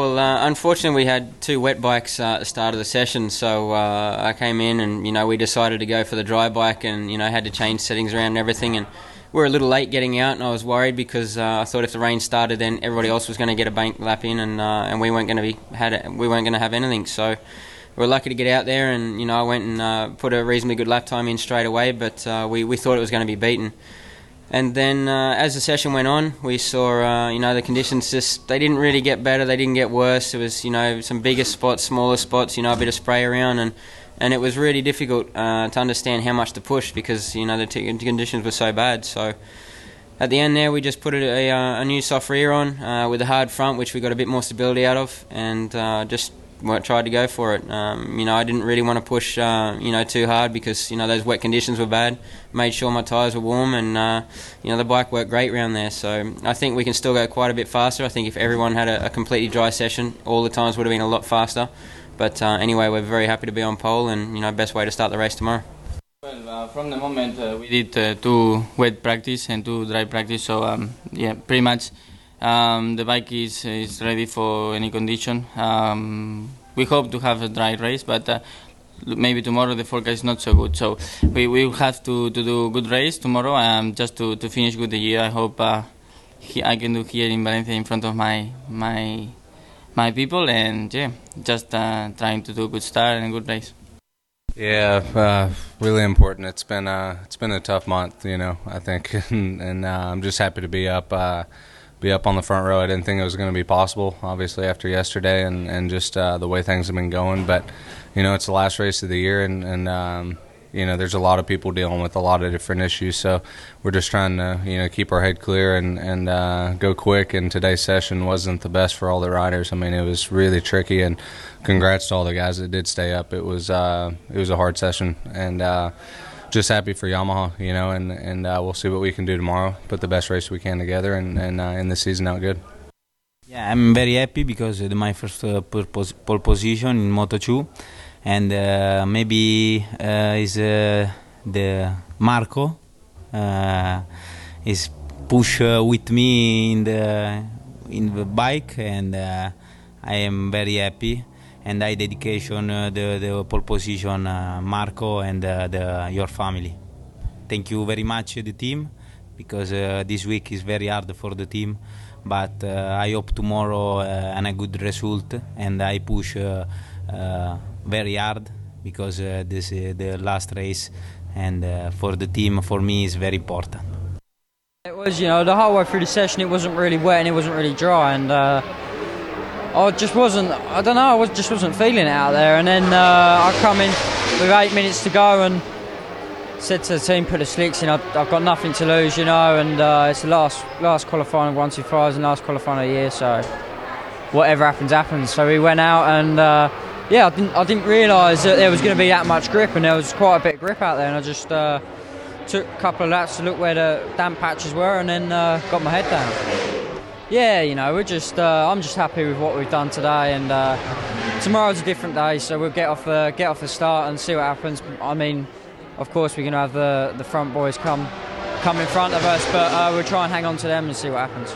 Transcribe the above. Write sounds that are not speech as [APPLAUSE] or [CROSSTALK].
well, uh, unfortunately, we had two wet bikes uh, at the start of the session, so uh, I came in and you know we decided to go for the dry bike, and you know had to change settings around and everything, and we were a little late getting out, and I was worried because uh, I thought if the rain started, then everybody else was going to get a bank lap in, and uh, and we weren't going to be had we weren't going to have anything, so. We were lucky to get out there, and you know I went and uh, put a reasonably good lap time in straight away, but we, we thought it was going to be beaten. And then uh, as the session went on, we saw uh, you know the conditions just they didn't really get better, they didn't get worse. It was you know some bigger spots, smaller spots, you know a bit of spray around, and and it was really difficult uh, to understand how much to push because you know the t- conditions were so bad. So at the end there, we just put a, a, a new soft rear on uh, with a hard front, which we got a bit more stability out of, and uh, just tried to go for it. Um, you know, I didn't really want to push, uh, you know, too hard because you know those wet conditions were bad. Made sure my tyres were warm, and uh, you know the bike worked great around there. So I think we can still go quite a bit faster. I think if everyone had a, a completely dry session, all the times would have been a lot faster. But uh, anyway, we're very happy to be on pole, and you know, best way to start the race tomorrow. Well, uh, from the moment uh, we did uh, two wet practice and two dry practice, so um, yeah, pretty much um, the bike is is ready for any condition. Um, we hope to have a dry race, but uh, maybe tomorrow the forecast is not so good. So we will have to, to do good race tomorrow, um, just to, to finish good the year. I hope uh, he, I can do here in Valencia in front of my my my people, and yeah, just uh, trying to do a good start and a good race. Yeah, uh, really important. It's been uh, it's been a tough month, you know. I think, [LAUGHS] and, and uh, I'm just happy to be up uh, be up on the front row. I didn't think it was going to be possible, obviously after yesterday and and just uh, the way things have been going. But you know, it's the last race of the year, and and um, you know, there's a lot of people dealing with a lot of different issues. So we're just trying to you know keep our head clear and and uh, go quick. And today's session wasn't the best for all the riders. I mean, it was really tricky. And congrats to all the guys that did stay up. It was uh, it was a hard session and. Just happy for Yamaha, you know, and and uh, we'll see what we can do tomorrow. Put the best race we can together and and uh, end the season out good. Yeah, I'm very happy because it's my first uh, pole position in Moto2, and uh, maybe uh, is uh, the Marco uh, is push with me in the in the bike, and I am very happy and I dedication uh, the, the pole position uh, Marco and uh, the, your family. Thank you very much the team because this week is very hard for the team but uh, I hope tomorrow uh, and a good result and I push uh, very hard because this is the last race and for the team for me is very important. It was you know the whole way through the session it wasn't really wet and it wasn't really dry and I just wasn't, I don't know, I was, just wasn't feeling it out there. And then uh, I come in with eight minutes to go and said to the team, put the slicks in, I've, I've got nothing to lose, you know, and uh, it's the last last qualifying of 125 and last qualifying of the year, so whatever happens, happens. So we went out and, uh, yeah, I didn't, I didn't realise that there was going to be that much grip, and there was quite a bit of grip out there, and I just uh, took a couple of laps to look where the damp patches were and then uh, got my head down yeah, you know, we're just uh, I'm just happy with what we've done today, and uh, tomorrow's a different day, so we'll get off uh, get off the start and see what happens. I mean, of course, we're going to have the the front boys come come in front of us, but uh, we'll try and hang on to them and see what happens.